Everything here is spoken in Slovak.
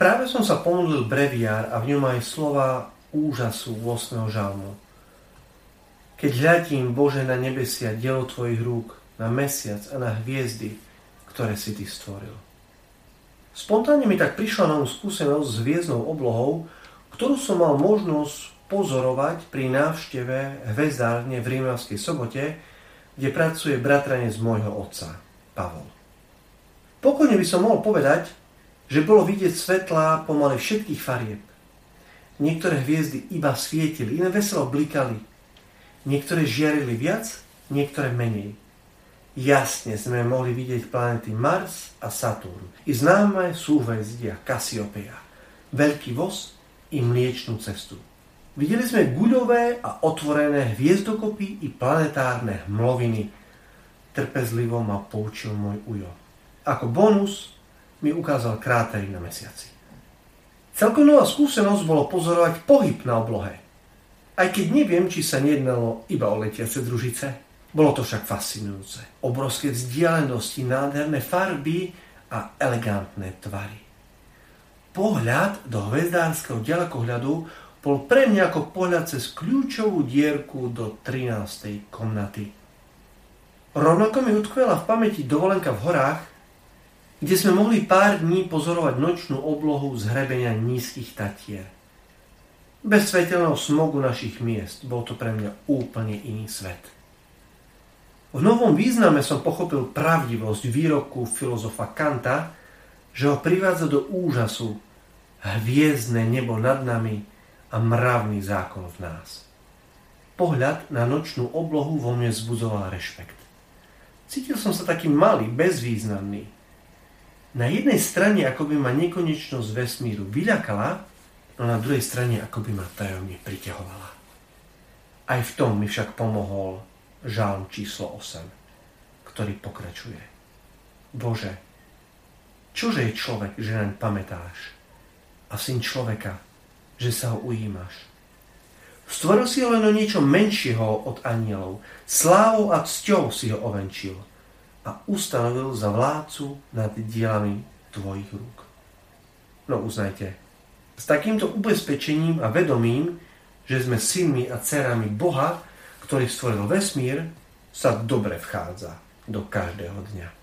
Práve som sa pomodlil breviár a v ňom aj slova úžasu 8. žalmu. Keď hľadím, Bože, na nebesia dielo Tvojich rúk, na mesiac a na hviezdy, ktoré si Ty stvoril. Spontánne mi tak prišla novú skúsenosť s hviezdnou oblohou, ktorú som mal možnosť pozorovať pri návšteve hvezdárne v Rímavskej sobote, kde pracuje bratranec môjho otca, Pavol. Pokojne by som mohol povedať, že bolo vidieť svetlá pomaly všetkých farieb. Niektoré hviezdy iba svietili, iné veselo blikali. Niektoré žiarili viac, niektoré menej. Jasne sme mohli vidieť planety Mars a Saturn i známe súhvezdia Cassiopeia, Veľký voz i Mliečnú cestu. Videli sme guľové a otvorené hviezdokopy i planetárne hmloviny. Trpezlivo ma poučil môj ujo. Ako bonus mi ukázal krátery na mesiaci. Celkom nová skúsenosť bolo pozorovať pohyb na oblohe. Aj keď neviem, či sa nejednalo iba o letiace družice. Bolo to však fascinujúce. Obrovské vzdialenosti, nádherné farby a elegantné tvary. Pohľad do hvezdárskeho ďalekohľadu bol pre mňa ako pohľad cez kľúčovú dierku do 13. komnaty. Rovnako mi utkvela v pamäti dovolenka v horách, kde sme mohli pár dní pozorovať nočnú oblohu z hrebenia nízkych tatier. Bez svetelného smogu našich miest bol to pre mňa úplne iný svet. V novom význame som pochopil pravdivosť výroku filozofa Kanta, že ho privádza do úžasu hviezdne nebo nad nami a mravný zákon v nás. Pohľad na nočnú oblohu vo mne zbudzoval rešpekt. Cítil som sa taký malý, bezvýznamný, na jednej strane ako by ma nekonečnosť vesmíru vyľakala, no na druhej strane ako by ma tajomne priťahovala. Aj v tom mi však pomohol žalm číslo 8, ktorý pokračuje. Bože, čože je človek, že naň pamätáš? A syn človeka, že sa ho ujímaš? Stvoril si ho len o niečo menšieho od anielov. Slávou a cťou si ho ovenčil a ustanovil za vládcu nad dielami tvojich rúk. No uznajte, s takýmto ubezpečením a vedomím, že sme synmi a dcerami Boha, ktorý stvoril vesmír, sa dobre vchádza do každého dňa.